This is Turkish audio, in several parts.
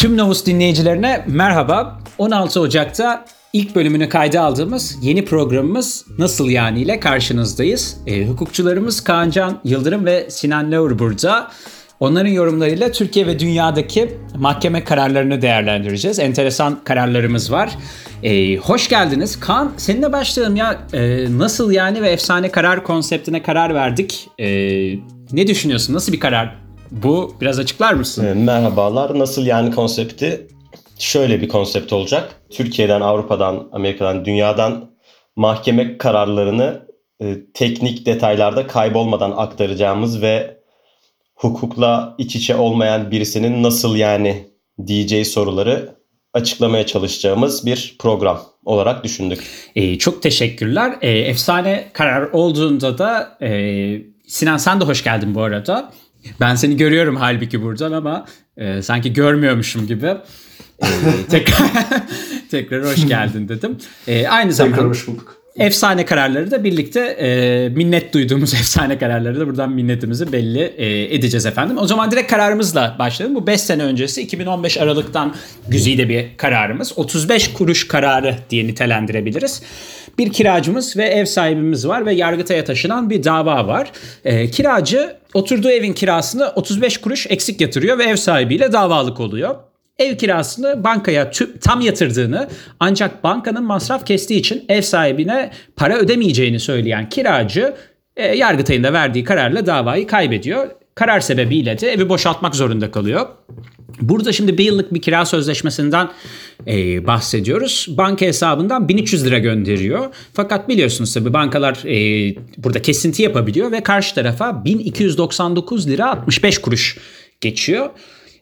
Tüm Novus dinleyicilerine merhaba. 16 Ocak'ta ilk bölümünü kayda aldığımız yeni programımız Nasıl Yani ile karşınızdayız. E, hukukçularımız Kaancan Yıldırım ve Sinan Laur burada. Onların yorumlarıyla Türkiye ve dünyadaki mahkeme kararlarını değerlendireceğiz. Enteresan kararlarımız var. E, hoş geldiniz. Kaan seninle başlayalım ya. E, nasıl yani ve efsane karar konseptine karar verdik. E, ne düşünüyorsun? Nasıl bir karar? Bu biraz açıklar mısın? E, merhabalar. Nasıl yani konsepti? Şöyle bir konsept olacak. Türkiye'den, Avrupa'dan, Amerika'dan, dünyadan mahkeme kararlarını e, teknik detaylarda kaybolmadan aktaracağımız ve hukukla iç içe olmayan birisinin nasıl yani diyeceği soruları açıklamaya çalışacağımız bir program olarak düşündük. Ee, çok teşekkürler. Ee, efsane karar olduğunda da e, Sinan sen de hoş geldin bu arada. Ben seni görüyorum halbuki buradan ama e, sanki görmüyormuşum gibi. E, tekrar tekrar hoş geldin dedim. E, aynı zamanda tekrar hoş bulduk. Efsane kararları da birlikte e, minnet duyduğumuz efsane kararları da buradan minnetimizi belli e, edeceğiz efendim. O zaman direkt kararımızla başlayalım. Bu 5 sene öncesi 2015 Aralık'tan güzide bir kararımız. 35 kuruş kararı diye nitelendirebiliriz. Bir kiracımız ve ev sahibimiz var ve Yargıtay'a taşınan bir dava var. E, kiracı oturduğu evin kirasını 35 kuruş eksik yatırıyor ve ev sahibiyle davalık oluyor ev kirasını bankaya tam yatırdığını ancak bankanın masraf kestiği için ev sahibine para ödemeyeceğini söyleyen kiracı e, Yargıtay'ın da verdiği kararla davayı kaybediyor. Karar sebebiyle de evi boşaltmak zorunda kalıyor. Burada şimdi bir yıllık bir kira sözleşmesinden e, bahsediyoruz. Banka hesabından 1300 lira gönderiyor. Fakat biliyorsunuz tabii bankalar e, burada kesinti yapabiliyor ve karşı tarafa 1299 lira 65 kuruş geçiyor.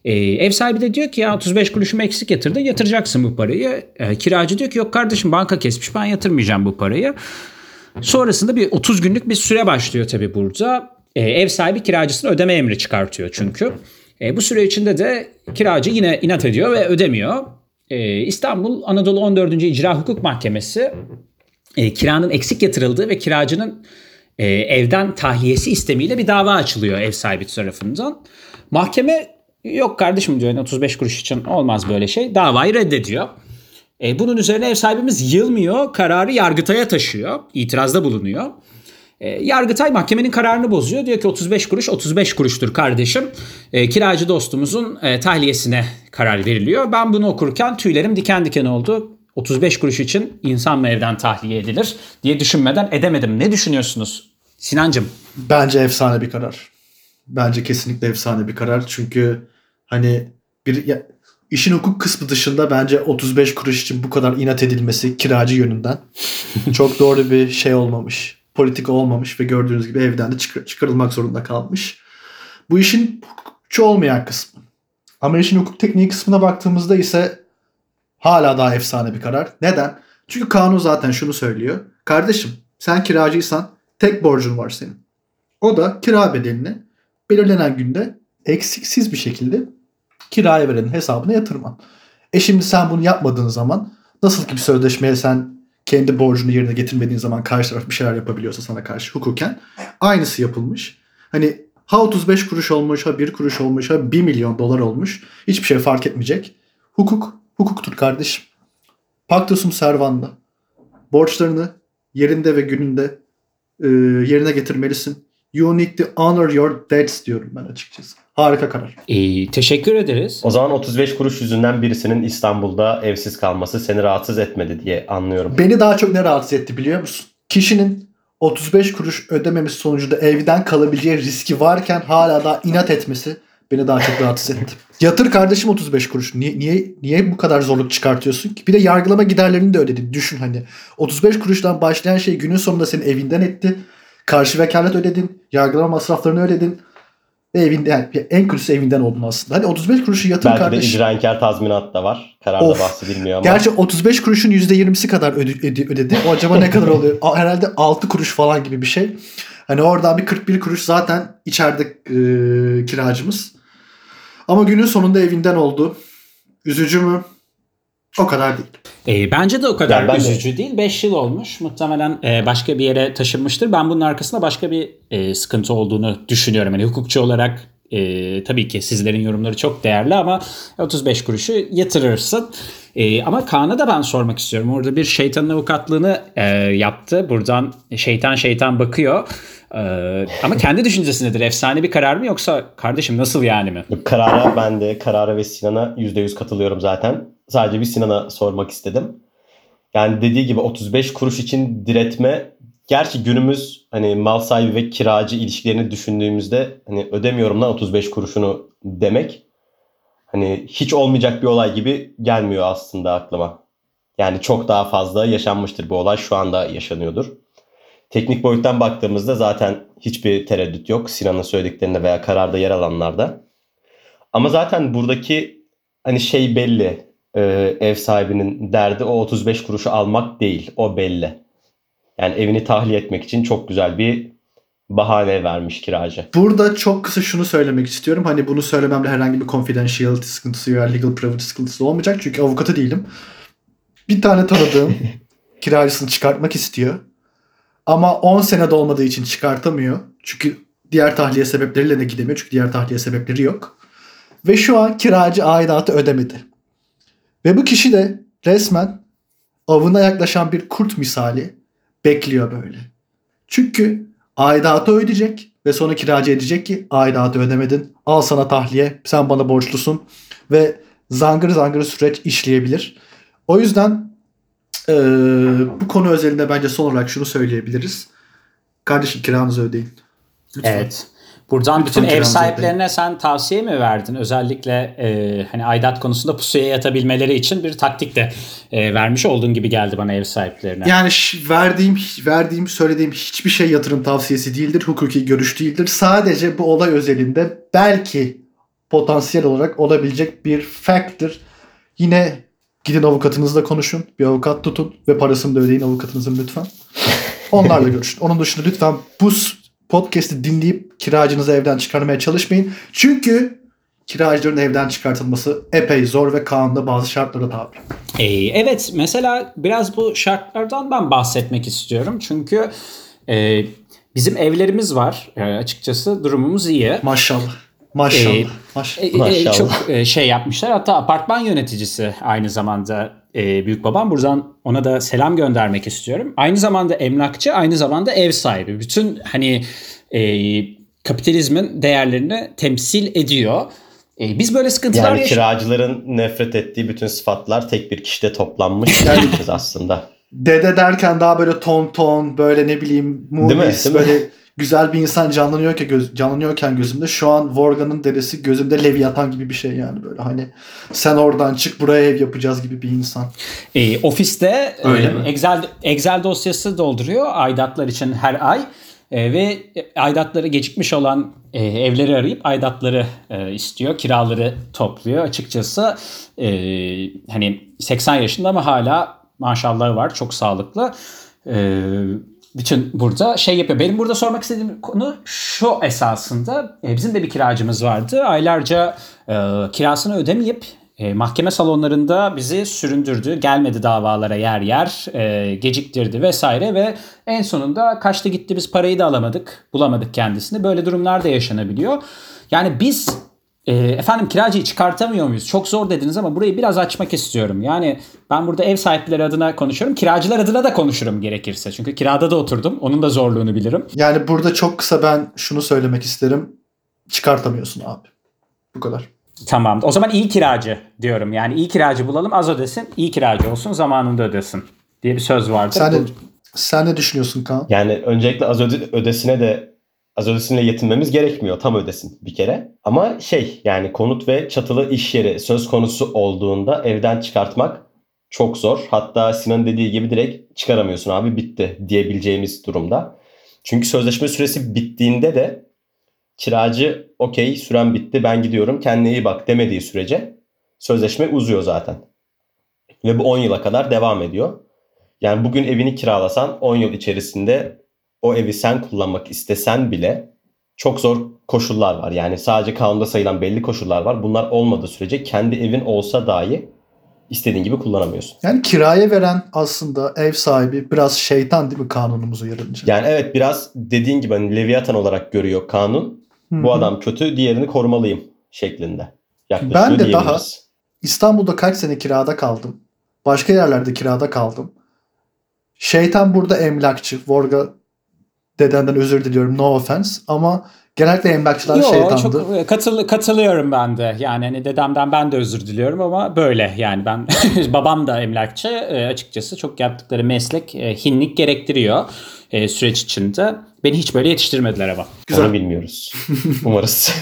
E, ev sahibi de diyor ki ya 35 kuruşumu eksik yatırdın yatıracaksın bu parayı. E, kiracı diyor ki yok kardeşim banka kesmiş ben yatırmayacağım bu parayı. Sonrasında bir 30 günlük bir süre başlıyor tabii burada. E, ev sahibi kiracısına ödeme emri çıkartıyor çünkü. E, bu süre içinde de kiracı yine inat ediyor ve ödemiyor. E, İstanbul Anadolu 14. İcra Hukuk Mahkemesi e, kiranın eksik yatırıldığı ve kiracının e, evden tahliyesi istemiyle bir dava açılıyor ev sahibi tarafından. Mahkeme Yok kardeşim diyor 35 kuruş için olmaz böyle şey. Davayı reddediyor. E, bunun üzerine ev sahibimiz yılmıyor. Kararı Yargıtay'a taşıyor. İtirazda bulunuyor. E, Yargıtay mahkemenin kararını bozuyor. Diyor ki 35 kuruş 35 kuruştur kardeşim. E, kiracı dostumuzun e, tahliyesine karar veriliyor. Ben bunu okurken tüylerim diken diken oldu. 35 kuruş için insan mı evden tahliye edilir diye düşünmeden edemedim. Ne düşünüyorsunuz Sinancım? Bence efsane bir karar. Bence kesinlikle efsane bir karar. Çünkü hani bir ya, işin hukuk kısmı dışında bence 35 kuruş için bu kadar inat edilmesi kiracı yönünden çok doğru bir şey olmamış. Politika olmamış ve gördüğünüz gibi evden de çıkar, çıkarılmak zorunda kalmış. Bu işin hukukçu olmayan kısmı. Ama işin hukuk tekniği kısmına baktığımızda ise hala daha efsane bir karar. Neden? Çünkü kanun zaten şunu söylüyor. Kardeşim sen kiracıysan tek borcun var senin. O da kira bedelini belirlenen günde eksiksiz bir şekilde kiraya verenin hesabına yatırman. E şimdi sen bunu yapmadığın zaman nasıl ki bir sözleşmeye sen kendi borcunu yerine getirmediğin zaman karşı taraf bir şeyler yapabiliyorsa sana karşı hukuken aynısı yapılmış. Hani ha 35 kuruş olmuş ha 1 kuruş olmuş ha 1 milyon dolar olmuş hiçbir şey fark etmeyecek. Hukuk hukuktur kardeşim. Pactusum servanda. Borçlarını yerinde ve gününde e, yerine getirmelisin. You need to honor your debts diyorum ben açıkçası. Harika karar. Ee, teşekkür ederiz. O zaman 35 kuruş yüzünden birisinin İstanbul'da evsiz kalması seni rahatsız etmedi diye anlıyorum. Beni daha çok ne rahatsız etti biliyor musun? Kişinin 35 kuruş ödememiz sonucunda evden kalabileceği riski varken hala daha inat etmesi beni daha çok rahatsız etti. Yatır kardeşim 35 kuruş. Niye, niye, niye bu kadar zorluk çıkartıyorsun ki? Bir de yargılama giderlerini de ödedin. Düşün hani. 35 kuruştan başlayan şey günün sonunda senin evinden etti. Karşı vekalet ödedin. Yargılama masraflarını ödedin. Ve evinde yani en kötüsü evinden oldun aslında. Hani 35 kuruşu yatır Belki kardeş. Belki de icra inkar tazminat da var. Kararda of. bahsedilmiyor ama. Gerçi 35 kuruşun %20'si kadar öde, ödedi. O acaba ne kadar oluyor? Herhalde 6 kuruş falan gibi bir şey. Hani oradan bir 41 kuruş zaten içeride e, kiracımız. Ama günün sonunda evinden oldu. Üzücü mü? O kadar değil. E, bence de o kadar yani üzücü de... değil. 5 yıl olmuş. Muhtemelen e, başka bir yere taşınmıştır. Ben bunun arkasında başka bir e, sıkıntı olduğunu düşünüyorum. Yani hukukçu olarak e, tabii ki sizlerin yorumları çok değerli ama 35 kuruşu yatırırsın. E, ama Kaan'a da ben sormak istiyorum. Orada bir şeytanın avukatlığını e, yaptı. Buradan şeytan şeytan bakıyor. E, ama kendi düşüncesi nedir? Efsane bir karar mı yoksa kardeşim nasıl yani mi? Karara ben de Karara ve Sinan'a %100 katılıyorum zaten. Sadece bir Sinan'a sormak istedim. Yani dediği gibi 35 kuruş için diretme gerçi günümüz hani mal sahibi ve kiracı ilişkilerini düşündüğümüzde hani ödemiyorum lan 35 kuruşunu demek hani hiç olmayacak bir olay gibi gelmiyor aslında aklıma. Yani çok daha fazla yaşanmıştır bu olay şu anda yaşanıyordur. Teknik boyuttan baktığımızda zaten hiçbir tereddüt yok Sinan'ın söylediklerinde veya kararda yer alanlarda. Ama zaten buradaki hani şey belli e, ev sahibinin derdi o 35 kuruşu almak değil o belli. Yani evini tahliye etmek için çok güzel bir bahane vermiş kiracı. Burada çok kısa şunu söylemek istiyorum. Hani bunu söylememde herhangi bir confidentiality sıkıntısı veya legal privacy sıkıntısı olmayacak. Çünkü avukatı değilim. Bir tane tanıdığım kiracısını çıkartmak istiyor. Ama 10 sene dolmadığı için çıkartamıyor. Çünkü diğer tahliye sebepleriyle de gidemiyor. Çünkü diğer tahliye sebepleri yok. Ve şu an kiracı aidatı ödemedi. Ve bu kişi de resmen avına yaklaşan bir kurt misali bekliyor böyle. Çünkü aidatı ödeyecek ve sonra kiracı edecek ki aidatı ödemedin. Al sana tahliye. Sen bana borçlusun. Ve zangır zangır süreç işleyebilir. O yüzden e, bu konu özelinde bence son olarak şunu söyleyebiliriz. Kardeşim kiranızı ödeyin. Lütfen. Evet. Buradan Lütfen bütün ev sahiplerine sen tavsiye mi verdin? Özellikle e, hani aidat konusunda pusuya yatabilmeleri için bir taktik de e, vermiş olduğun gibi geldi bana ev sahiplerine. Yani verdiğim verdiğim söylediğim hiçbir şey yatırım tavsiyesi değildir. Hukuki görüş değildir. Sadece bu olay özelinde belki potansiyel olarak olabilecek bir factor. Yine gidin avukatınızla konuşun. Bir avukat tutun ve parasını da ödeyin avukatınızın lütfen. Onlarla görüşün. Onun dışında lütfen bu podcast'i dinleyip kiracınızı evden çıkarmaya çalışmayın. Çünkü kiracıların evden çıkartılması epey zor ve kanunda bazı şartlara tabi. Ee, evet mesela biraz bu şartlardan ben bahsetmek istiyorum. Çünkü e, bizim evlerimiz var. E, açıkçası durumumuz iyi. Maşallah. Maşallah. Ee, Maşallah. E, e, Maşallah. çok e, şey yapmışlar. Hatta apartman yöneticisi aynı zamanda e, büyük babam. Buradan ona da selam göndermek istiyorum. Aynı zamanda emlakçı, aynı zamanda ev sahibi. Bütün hani e, kapitalizmin değerlerini temsil ediyor. E, biz böyle sıkıntılar Yani yaşıyoruz. kiracıların nefret ettiği bütün sıfatlar tek bir kişide toplanmış diyebiliriz aslında. Dede derken daha böyle ton ton böyle ne bileyim Değil mi? movies Değil mi? böyle güzel bir insan canlanıyorken göz, canlanıyorken gözümde şu an Vorgan'ın dedesi gözümde Leviathan gibi bir şey yani böyle hani sen oradan çık buraya ev yapacağız gibi bir insan. E, ofiste Öyle e? Excel Excel dosyası dolduruyor aidatlar için her ay E, ve aidatları gecikmiş olan e, evleri arayıp aidatları e, istiyor, kiraları topluyor. Açıkçası e, hani 80 yaşında ama hala maşallah var, çok sağlıklı. E, bütün burada şey yapıyor. Benim burada sormak istediğim konu şu esasında. E, bizim de bir kiracımız vardı. Aylarca e, kirasını ödemeyip e, mahkeme salonlarında bizi süründürdü. Gelmedi davalara yer yer. e, geciktirdi vesaire ve en sonunda kaçtı gitti biz parayı da alamadık. Bulamadık kendisini. Böyle durumlar da yaşanabiliyor. Yani biz e, efendim kiracıyı çıkartamıyor muyuz? Çok zor dediniz ama burayı biraz açmak istiyorum. Yani ben burada ev sahipleri adına konuşuyorum. Kiracılar adına da konuşurum gerekirse. Çünkü kirada da oturdum. Onun da zorluğunu bilirim. Yani burada çok kısa ben şunu söylemek isterim. Çıkartamıyorsun abi. Bu kadar. Tamam. O zaman iyi kiracı diyorum. Yani iyi kiracı bulalım az ödesin. iyi kiracı olsun zamanında ödesin diye bir söz vardı. Sen de, Bu- sen ne düşünüyorsun Kaan? Yani öncelikle az öde- ödesine de az ödesine yetinmemiz gerekmiyor. Tam ödesin bir kere. Ama şey yani konut ve çatılı iş yeri söz konusu olduğunda evden çıkartmak çok zor. Hatta Sinan dediği gibi direkt çıkaramıyorsun abi bitti diyebileceğimiz durumda. Çünkü sözleşme süresi bittiğinde de kiracı okey süren bitti ben gidiyorum kendine iyi bak demediği sürece sözleşme uzuyor zaten. Ve bu 10 yıla kadar devam ediyor. Yani bugün evini kiralasan 10 yıl içerisinde o evi sen kullanmak istesen bile çok zor koşullar var. Yani sadece kanunda sayılan belli koşullar var. Bunlar olmadığı sürece kendi evin olsa dahi istediğin gibi kullanamıyorsun. Yani kiraya veren aslında ev sahibi biraz şeytan değil mi kanunumuz uyarınca? Yani evet biraz dediğin gibi hani Leviathan olarak görüyor kanun. Bu adam kötü, diğerini korumalıyım şeklinde. Yaklaşıyor Ben de daha-. İstanbul'da kaç sene kirada kaldım. Başka yerlerde kirada kaldım. Şeytan burada emlakçı. Vorga dedenden özür diliyorum. No offense. Ama genellikle emlakçılar Yo, şeytandı. çok e, katıl, katılıyorum ben de. Yani hani dedemden ben de özür diliyorum ama böyle yani ben babam da emlakçı E, açıkçası çok yaptıkları meslek e, hinlik gerektiriyor e, süreç içinde. Beni hiç böyle yetiştirmediler ama. Güzel. Onu bilmiyoruz. Umarız.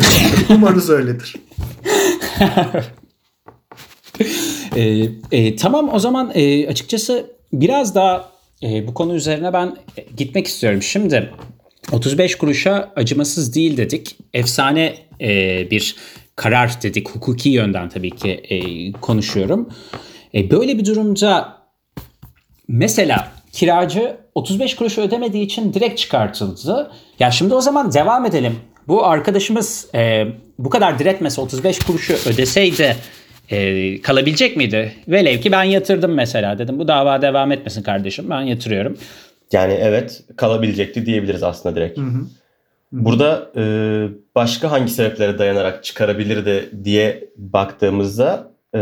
Umarız öyledir. E, e, tamam o zaman e, açıkçası biraz daha e, bu konu üzerine ben e, gitmek istiyorum. Şimdi 35 kuruşa acımasız değil dedik. Efsane e, bir karar dedik. Hukuki yönden tabii ki e, konuşuyorum. E, böyle bir durumda mesela kiracı 35 kuruş ödemediği için direkt çıkartıldı. Ya şimdi o zaman devam edelim. Bu arkadaşımız e, bu kadar diretmese 35 kuruşu ödeseydi e, kalabilecek miydi? Velev ki ben yatırdım mesela dedim. Bu dava devam etmesin kardeşim ben yatırıyorum. Yani evet kalabilecekti diyebiliriz aslında direkt. Burada e, başka hangi sebeplere dayanarak çıkarabilirdi diye baktığımızda e,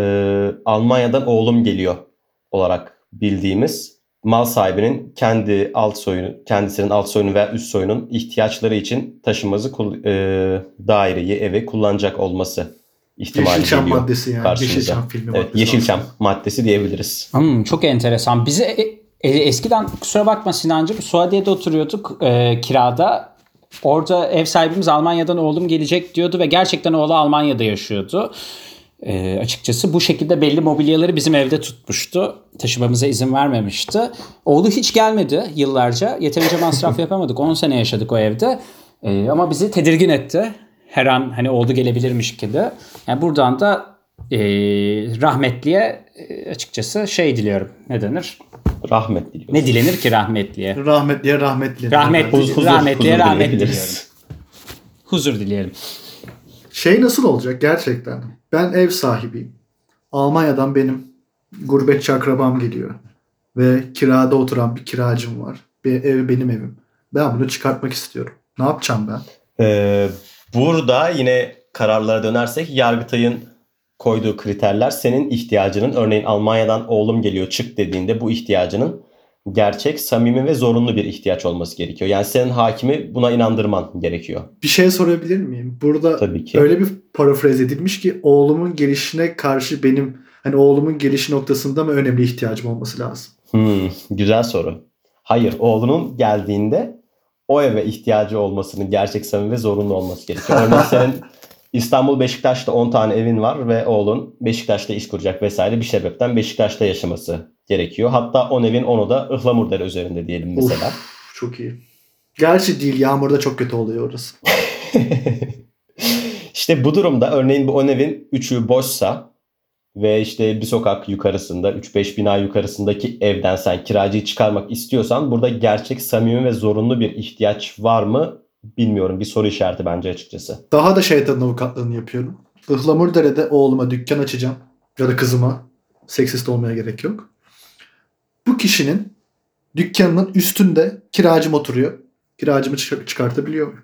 Almanya'dan oğlum geliyor olarak bildiğimiz mal sahibinin kendi alt soyunu, kendisinin alt soyunu veya üst soyunun ihtiyaçları için taşıması kul- e, daireyi, evi kullanacak olması ihtimali Yeşilçam geliyor maddesi yani. karşımıza. Yeşilçam filmi Evet, maddesi Yeşilçam aslında. maddesi diyebiliriz. Hmm, çok enteresan. Bize e, e, eskiden kusura bakma Sinancığım Suadiye'de oturuyorduk e, kirada. Orada ev sahibimiz Almanya'dan oğlum gelecek diyordu ve gerçekten oğlu Almanya'da yaşıyordu. E, açıkçası bu şekilde belli mobilyaları bizim evde tutmuştu. Taşımamıza izin vermemişti. Oğlu hiç gelmedi yıllarca. Yeterince masraf yapamadık. 10 sene yaşadık o evde. E, ama bizi tedirgin etti. Her an hani oğlu gelebilirmiş gibi. Yani buradan da e, rahmetliye e, açıkçası şey diliyorum. Ne denir? Rahmet diliyoruz. Ne dilenir ki rahmetliye? Rahmetliye rahmetli. Rahmet- Huz- huzur, Rahmetliye huzur rahmet dileyebiliriz. Huzur dileyelim. Şey nasıl olacak gerçekten? Ben ev sahibiyim. Almanya'dan benim gurbetçi akrabam geliyor. Ve kirada oturan bir kiracım var. Bir ev benim evim. Ben bunu çıkartmak istiyorum. Ne yapacağım ben? Ee, burada yine kararlara dönersek Yargıtay'ın koyduğu kriterler senin ihtiyacının örneğin Almanya'dan oğlum geliyor çık dediğinde bu ihtiyacının gerçek, samimi ve zorunlu bir ihtiyaç olması gerekiyor. Yani senin hakimi buna inandırman gerekiyor. Bir şey sorabilir miyim? Burada Tabii ki. öyle bir parafraz edilmiş ki oğlumun gelişine karşı benim hani oğlumun gelişi noktasında mı önemli ihtiyacım olması lazım? Hmm, güzel soru. Hayır, oğlunun geldiğinde o eve ihtiyacı olmasının gerçek, samimi ve zorunlu olması gerekiyor. Örneğin senin İstanbul Beşiktaş'ta 10 tane evin var ve oğlun Beşiktaş'ta iş kuracak vesaire bir sebepten Beşiktaş'ta yaşaması gerekiyor. Hatta 10 evin 10'u da Ihlamurdere üzerinde diyelim mesela. Uf, çok iyi. Gerçi değil yağmurda çok kötü oluyor orası. işte bu durumda örneğin bu 10 evin 3'ü boşsa ve işte bir sokak yukarısında 3-5 bina yukarısındaki evden sen kiracıyı çıkarmak istiyorsan burada gerçek samimi ve zorunlu bir ihtiyaç var mı bilmiyorum. Bir soru işareti bence açıkçası. Daha da şeytanın avukatlığını yapıyorum. Ihlamurdere'de oğluma dükkan açacağım. Ya da kızıma. Seksist olmaya gerek yok. Bu kişinin dükkanının üstünde kiracım oturuyor. Kiracımı çıkar- çıkartabiliyor muyum?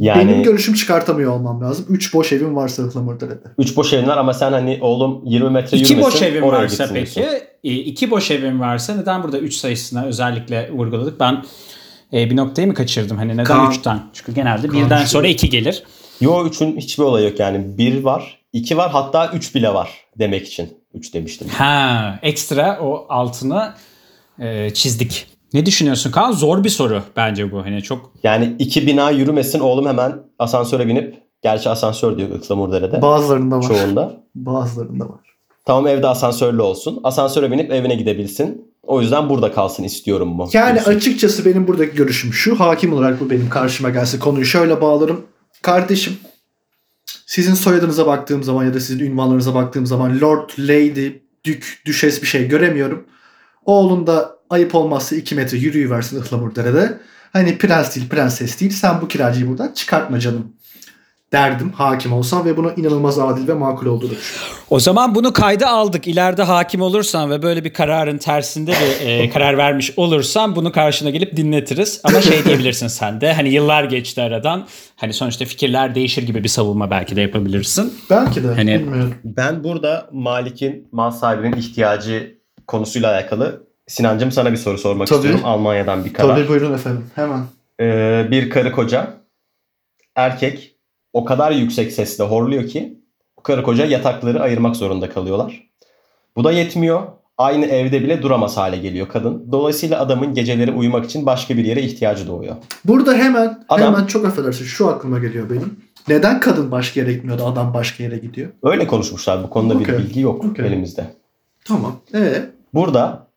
Yani Benim görüşüm çıkartamıyor olmam lazım. 3 boş evim varsa Ihlamurdere'de. 3 boş evin var ama sen hani oğlum 20 metre İki yürümesin boş evin oraya varsa peki, iki boş evin varsa neden burada 3 sayısına özellikle vurguladık? Ben e, bir noktayı mı kaçırdım? Hani neden Kaan- 3'ten? Çünkü genelde Kaan birden şey- sonra 2 gelir. Yo 3'ün hiçbir olayı yok yani. 1 var, 2 var hatta 3 bile var demek için 3 demiştim. Ha, ekstra o altını e, çizdik. Ne düşünüyorsun Kaan? Zor bir soru bence bu. Hani çok Yani iki bina yürümesin oğlum hemen asansöre binip gerçi asansör diyor Ihlamurdere'de Bazılarında var. çoğunda. Bazılarında var. Tamam evde asansörlü olsun. Asansöre binip evine gidebilsin. O yüzden burada kalsın istiyorum mu? Yani diyorsun. açıkçası benim buradaki görüşüm şu. Hakim olarak bu benim karşıma gelse konuyu şöyle bağlarım. Kardeşim sizin soyadınıza baktığım zaman ya da sizin ünvanlarınıza baktığım zaman Lord, Lady, Dük, Düşes bir şey göremiyorum. Oğlun da ayıp olmazsa 2 metre yürüyüversin Ihlamurdere'de. Hani prens değil, prenses değil. Sen bu kiracıyı buradan çıkartma canım. derdim hakim olsam ve bunu inanılmaz adil ve makul olduğunu düşünüyorum. O zaman bunu kayda aldık. İleride hakim olursan ve böyle bir kararın tersinde bir e, karar vermiş olursan bunu karşına gelip dinletiriz. Ama şey diyebilirsin sen de hani yıllar geçti aradan. Hani sonuçta fikirler değişir gibi bir savunma belki de yapabilirsin. Belki de Hani- bilmiyorum. Ben burada Malik'in mal sahibinin ihtiyacı konusuyla alakalı Sinancım sana bir soru sormak Tabii. istiyorum. Almanya'dan bir karar. Tabii buyurun efendim hemen. Ee, bir karı koca erkek o kadar yüksek sesle horluyor ki bu karı koca yatakları ayırmak zorunda kalıyorlar. Bu da yetmiyor. Aynı evde bile duramaz hale geliyor kadın. Dolayısıyla adamın geceleri uyumak için başka bir yere ihtiyacı doğuyor. Burada hemen Adam- hemen çok affedersin şu aklıma geliyor benim. Neden kadın başka yere gitmiyor da adam başka yere gidiyor? Öyle konuşmuşlar. Bu konuda Okey. bir bilgi yok Okey. elimizde. Tamam. Ee, Burada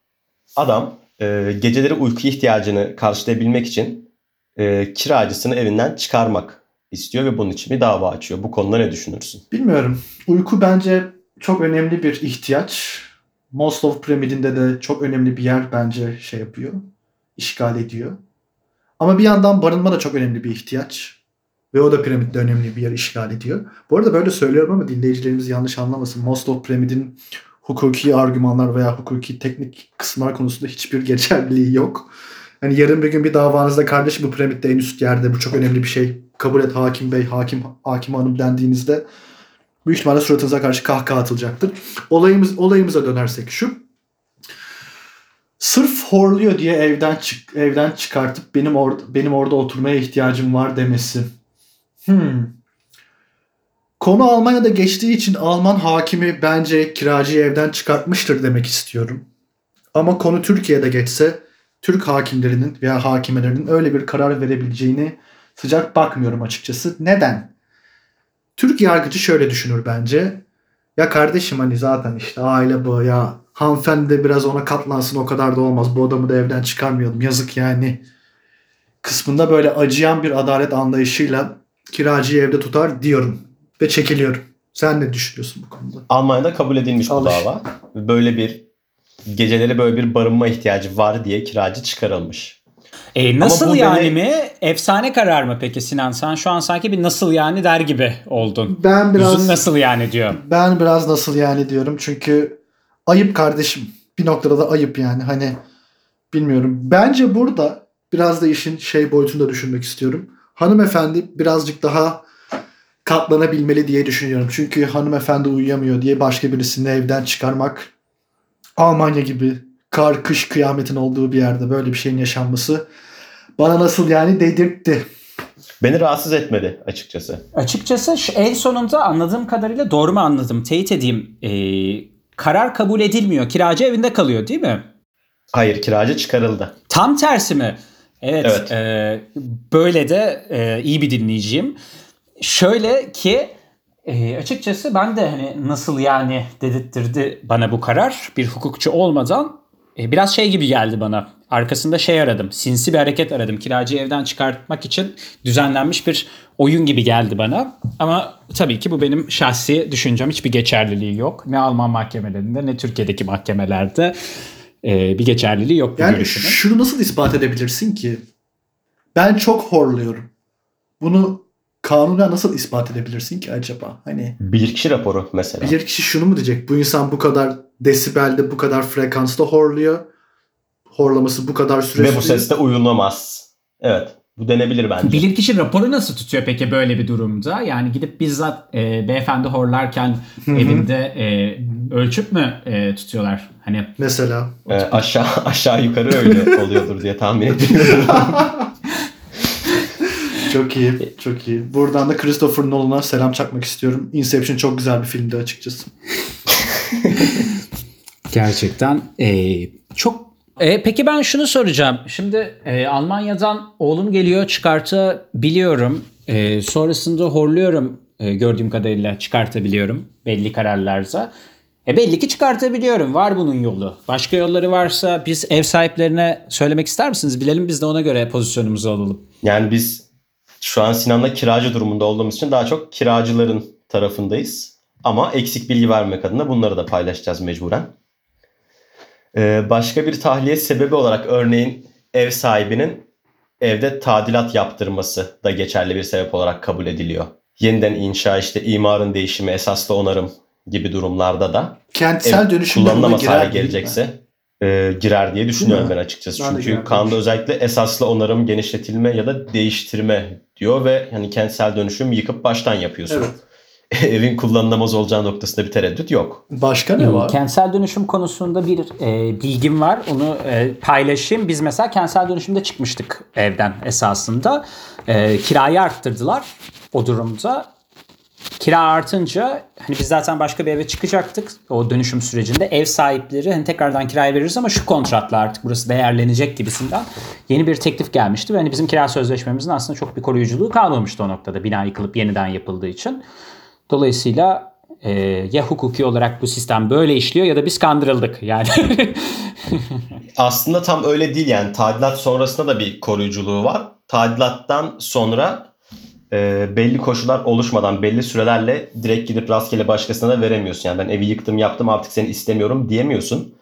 adam e, geceleri uyku ihtiyacını karşılayabilmek için e, kiracısını evinden çıkarmak istiyor ve bunun için bir dava açıyor. Bu konuda ne düşünürsün? bilmiyorum. Uyku bence çok önemli bir ihtiyaç. Maslow piramidinde de çok önemli bir yer bence şey yapıyor. işgal ediyor. Ama bir yandan barınma da çok önemli bir ihtiyaç. Ve o da piramitte önemli bir yer işgal ediyor. Bu arada böyle söylüyorum ama dinleyicilerimiz yanlış anlamasın. Maslow piramidin hukuki argümanlar veya hukuki teknik kısımlar konusunda hiçbir geçerliliği yok. Hani yarın bir gün bir davanızda kardeşim bu piramitte en üst yerde bu çok önemli bir şey. Kabul et hakim bey, hakim hakim hanım dendiğinizde büyük ihtimalle suratınıza karşı kahkaha atılacaktır. Olayımız olayımıza dönersek şu. Sırf horluyor diye evden çık evden çıkartıp benim orada benim orada oturmaya ihtiyacım var demesi. Hmm. Konu Almanya'da geçtiği için Alman hakimi bence kiracıyı evden çıkartmıştır demek istiyorum. Ama konu Türkiye'de geçse Türk hakimlerinin veya hakimelerinin öyle bir karar verebileceğini sıcak bakmıyorum açıkçası. Neden? Türk yargıcı şöyle düşünür bence. Ya kardeşim hani zaten işte aile bu ya hanımefendi de biraz ona katlansın o kadar da olmaz. Bu adamı da evden çıkarmayalım. Yazık yani. Kısmında böyle acıyan bir adalet anlayışıyla kiracıyı evde tutar diyorum. Ve çekiliyorum. Sen ne düşünüyorsun bu konuda? Almanya'da kabul edilmiş bu Alış. dava. Böyle bir geceleri böyle bir barınma ihtiyacı var diye kiracı çıkarılmış. E, nasıl bu yani beni- mi? Efsane karar mı peki Sinan? Sen şu an sanki bir nasıl yani der gibi oldun. Ben biraz Yüzün nasıl yani diyor. ben biraz nasıl yani diyorum. Çünkü ayıp kardeşim. Bir noktada da ayıp yani. Hani bilmiyorum. Bence burada biraz da işin şey boyutunda düşünmek istiyorum. Hanımefendi birazcık daha katlanabilmeli diye düşünüyorum. Çünkü hanımefendi uyuyamıyor diye başka birisini evden çıkarmak Almanya gibi kar kış kıyametin olduğu bir yerde böyle bir şeyin yaşanması bana nasıl yani dedirtti. Beni rahatsız etmedi açıkçası. Açıkçası şu en sonunda anladığım kadarıyla doğru mu anladım? Teyit edeyim. E, karar kabul edilmiyor. Kiracı evinde kalıyor değil mi? Hayır kiracı çıkarıldı. Tam tersi mi? Evet. Evet. e, böyle de e, iyi bir dinleyiciyim. Şöyle ki e, açıkçası ben de hani nasıl yani dedirttirdi bana bu karar bir hukukçu olmadan e, biraz şey gibi geldi bana. Arkasında şey aradım. Sinsi bir hareket aradım. Kiracıyı evden çıkartmak için düzenlenmiş bir oyun gibi geldi bana. Ama tabii ki bu benim şahsi düşüncem. Hiçbir geçerliliği yok. Ne Alman mahkemelerinde ne Türkiye'deki mahkemelerde e, bir geçerliliği yok Yani görüşümün. şunu nasıl ispat edebilirsin ki? Ben çok horluyorum. Bunu kanunen nasıl ispat edebilirsin ki acaba? Hani Bilirkişi raporu mesela. bir kişi şunu mu diyecek? Bu insan bu kadar desibelde, bu kadar frekansta horluyor. Horlaması bu kadar süre Ve bu seste uyunamaz. Evet. Bu denebilir bence. Bilirkişi raporu nasıl tutuyor peki böyle bir durumda? Yani gidip bizzat e, beyefendi horlarken evinde e, ölçüp mü e, tutuyorlar? Hani Mesela. Ee, aşağı aşağı yukarı öyle oluyordur diye tahmin ediyorum. Çok iyi. Çok iyi. Buradan da Christopher Nolan'a selam çakmak istiyorum. Inception çok güzel bir filmdi açıkçası. gerçekten e, çok... E, peki ben şunu soracağım. Şimdi e, Almanya'dan oğlum geliyor çıkartabiliyorum. E, sonrasında horluyorum e, gördüğüm kadarıyla çıkartabiliyorum belli kararlarsa. E belli ki çıkartabiliyorum. Var bunun yolu. Başka yolları varsa biz ev sahiplerine söylemek ister misiniz? Bilelim biz de ona göre pozisyonumuzu alalım. Yani biz şu an Sinan'la kiracı durumunda olduğumuz için daha çok kiracıların tarafındayız. Ama eksik bilgi vermek adına bunları da paylaşacağız mecburen. Ee, başka bir tahliye sebebi olarak örneğin ev sahibinin evde tadilat yaptırması da geçerli bir sebep olarak kabul ediliyor. yeniden inşa, işte imarın değişimi, esaslı onarım gibi durumlarda da Kentsel buna kullanılamaz hale gelecekse e, girer diye düşünüyorum ben açıkçası. Ben Çünkü kanunda özellikle esaslı onarım, genişletilme ya da değiştirme diyor ve hani kentsel dönüşüm yıkıp baştan yapıyorsun. Evet. Evin kullanılamaz olacağı noktasında bir tereddüt yok. Başka ne var? Kentsel dönüşüm konusunda bir e, bilgim var. Onu e, paylaşayım. Biz mesela kentsel dönüşümde çıkmıştık evden esasında. E, kirayı arttırdılar o durumda. Kira artınca hani biz zaten başka bir eve çıkacaktık o dönüşüm sürecinde. Ev sahipleri hani tekrardan kiraya veririz ama şu kontratla artık burası değerlenecek gibisinden yeni bir teklif gelmişti. Ve hani bizim kira sözleşmemizin aslında çok bir koruyuculuğu kalmamıştı o noktada bina yıkılıp yeniden yapıldığı için. Dolayısıyla e, ya hukuki olarak bu sistem böyle işliyor ya da biz kandırıldık yani. Aslında tam öyle değil yani tadilat sonrasında da bir koruyuculuğu var. Tadilattan sonra e, belli koşullar oluşmadan belli sürelerle direkt gidip rastgele başkasına da veremiyorsun. Yani ben evi yıktım yaptım artık seni istemiyorum diyemiyorsun.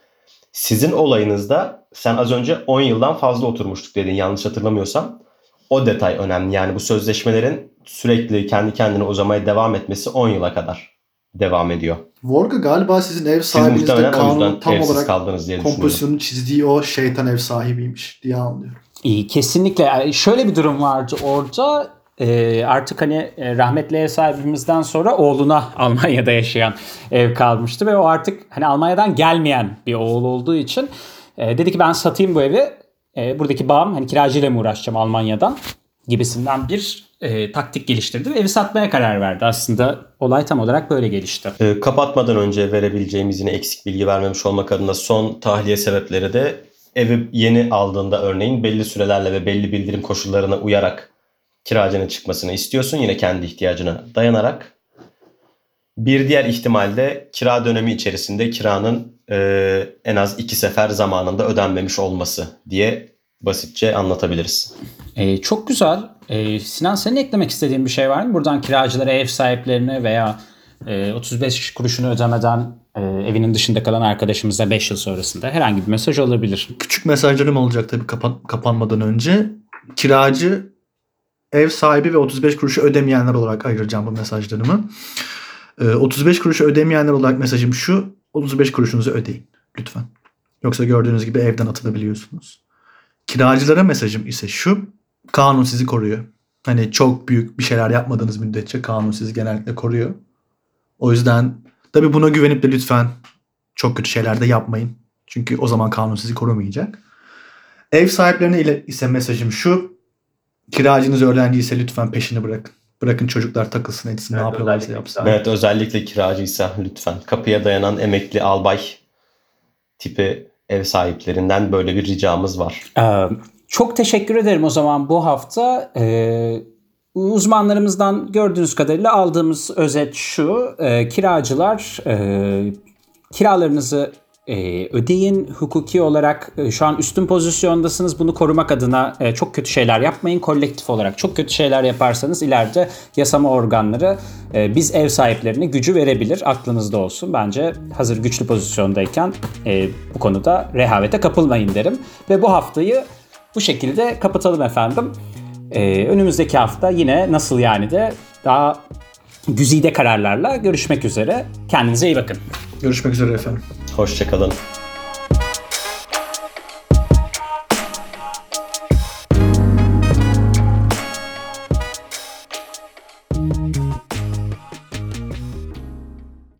Sizin olayınızda sen az önce 10 yıldan fazla oturmuştuk dedin yanlış hatırlamıyorsam. O detay önemli. Yani bu sözleşmelerin sürekli kendi kendine uzamaya devam etmesi 10 yıla kadar devam ediyor. Vorga galiba sizin ev Siz sahibinizde o kanun tam olarak kaldınız diye kompozisyonun çizdiği o şeytan ev sahibiymiş diye anlıyorum. İyi kesinlikle. Yani şöyle bir durum vardı orada. Ee, artık hani e, rahmetli ev sahibimizden sonra oğluna Almanya'da yaşayan ev kalmıştı ve o artık hani Almanya'dan gelmeyen bir oğul olduğu için e, dedi ki ben satayım bu evi. E, buradaki bağım hani kiracıyla mı uğraşacağım Almanya'dan gibisinden bir e, taktik geliştirdi ve evi satmaya karar verdi. Aslında olay tam olarak böyle gelişti. E, kapatmadan önce verebileceğimiz yine eksik bilgi vermemiş olmak adına son tahliye sebepleri de evi yeni aldığında örneğin belli sürelerle ve belli bildirim koşullarına uyarak kiracının çıkmasını istiyorsun yine kendi ihtiyacına dayanarak. Bir diğer ihtimalde kira dönemi içerisinde kiranın e, en az iki sefer zamanında ödenmemiş olması diye basitçe anlatabiliriz. E, çok güzel. E, Sinan senin eklemek istediğin bir şey var mı? Buradan kiracılara, ev sahiplerine veya e, 35 kuruşunu ödemeden e, evinin dışında kalan arkadaşımıza 5 yıl sonrasında herhangi bir mesaj olabilir. Küçük mesajlarım olacak tabii kapan- kapanmadan önce. Kiracı, ev sahibi ve 35 kuruşu ödemeyenler olarak ayıracağım bu mesajlarımı. Ee, 35 kuruşu ödemeyenler olarak mesajım şu. 35 kuruşunuzu ödeyin lütfen. Yoksa gördüğünüz gibi evden atılabiliyorsunuz. Kiracılara mesajım ise şu. Kanun sizi koruyor. Hani çok büyük bir şeyler yapmadığınız müddetçe kanun sizi genellikle koruyor. O yüzden tabii buna güvenip de lütfen çok kötü şeyler de yapmayın. Çünkü o zaman kanun sizi korumayacak. Ev sahiplerine ile ise mesajım şu. Kiracınız öğrenci ise lütfen peşini bırakın. Bırakın çocuklar takılsın etsin ne yapıyorlarsa yapsın. Evet özellikle kiracıysa lütfen kapıya dayanan emekli albay tipi ev sahiplerinden böyle bir ricamız var. Ee, çok teşekkür ederim o zaman bu hafta. Ee, uzmanlarımızdan gördüğünüz kadarıyla aldığımız özet şu. Ee, kiracılar e, kiralarınızı e, ödeyin. Hukuki olarak e, şu an üstün pozisyondasınız. Bunu korumak adına e, çok kötü şeyler yapmayın. Kolektif olarak çok kötü şeyler yaparsanız ileride yasama organları e, biz ev sahiplerine gücü verebilir. Aklınızda olsun. Bence hazır güçlü pozisyondayken bu konuda rehavete kapılmayın derim. Ve bu haftayı bu şekilde kapatalım efendim. Önümüzdeki hafta yine nasıl yani de daha güzide kararlarla görüşmek üzere. Kendinize iyi bakın. Görüşmek üzere efendim. Hoşçakalın.